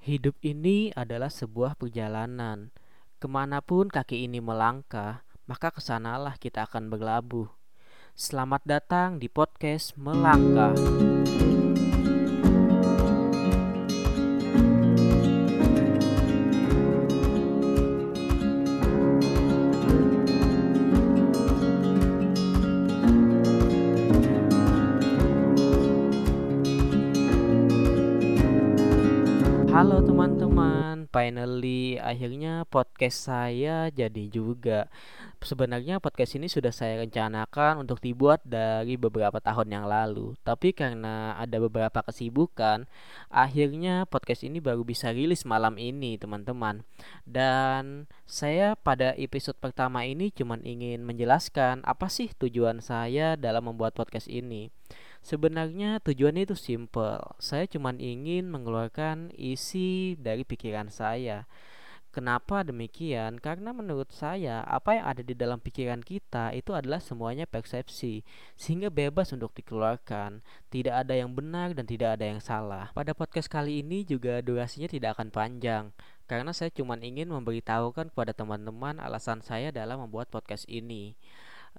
Hidup ini adalah sebuah perjalanan. Ke mana pun kaki ini melangkah, maka ke sanalah kita akan berlabuh. Selamat datang di podcast Melangkah. Halo teman-teman, finally akhirnya podcast saya jadi juga. Sebenarnya podcast ini sudah saya rencanakan untuk dibuat dari beberapa tahun yang lalu, tapi karena ada beberapa kesibukan, akhirnya podcast ini baru bisa rilis malam ini, teman-teman. Dan saya pada episode pertama ini cuma ingin menjelaskan apa sih tujuan saya dalam membuat podcast ini. Sebenarnya tujuannya itu simple. Saya cuma ingin mengeluarkan isi dari pikiran saya. Kenapa demikian? Karena menurut saya, apa yang ada di dalam pikiran kita itu adalah semuanya persepsi, sehingga bebas untuk dikeluarkan. Tidak ada yang benar dan tidak ada yang salah. Pada podcast kali ini juga durasinya tidak akan panjang, karena saya cuma ingin memberitahukan kepada teman-teman alasan saya dalam membuat podcast ini.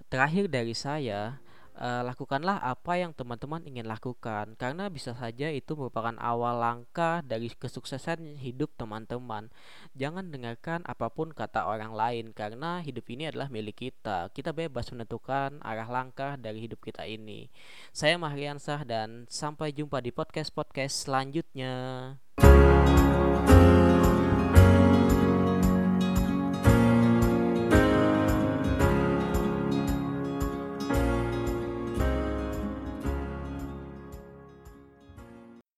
Terakhir dari saya, eh, lakukanlah apa yang teman-teman ingin lakukan karena bisa saja itu merupakan awal langkah dari kesuksesan hidup teman-teman. Jangan dengarkan apa pun kata orang lain karena hidup ini adalah milik kita. Kita bebas menentukan arah langkah dari hidup kita ini. Saya Mahriansah dan sampai jumpa di podcast-podcast selanjutnya.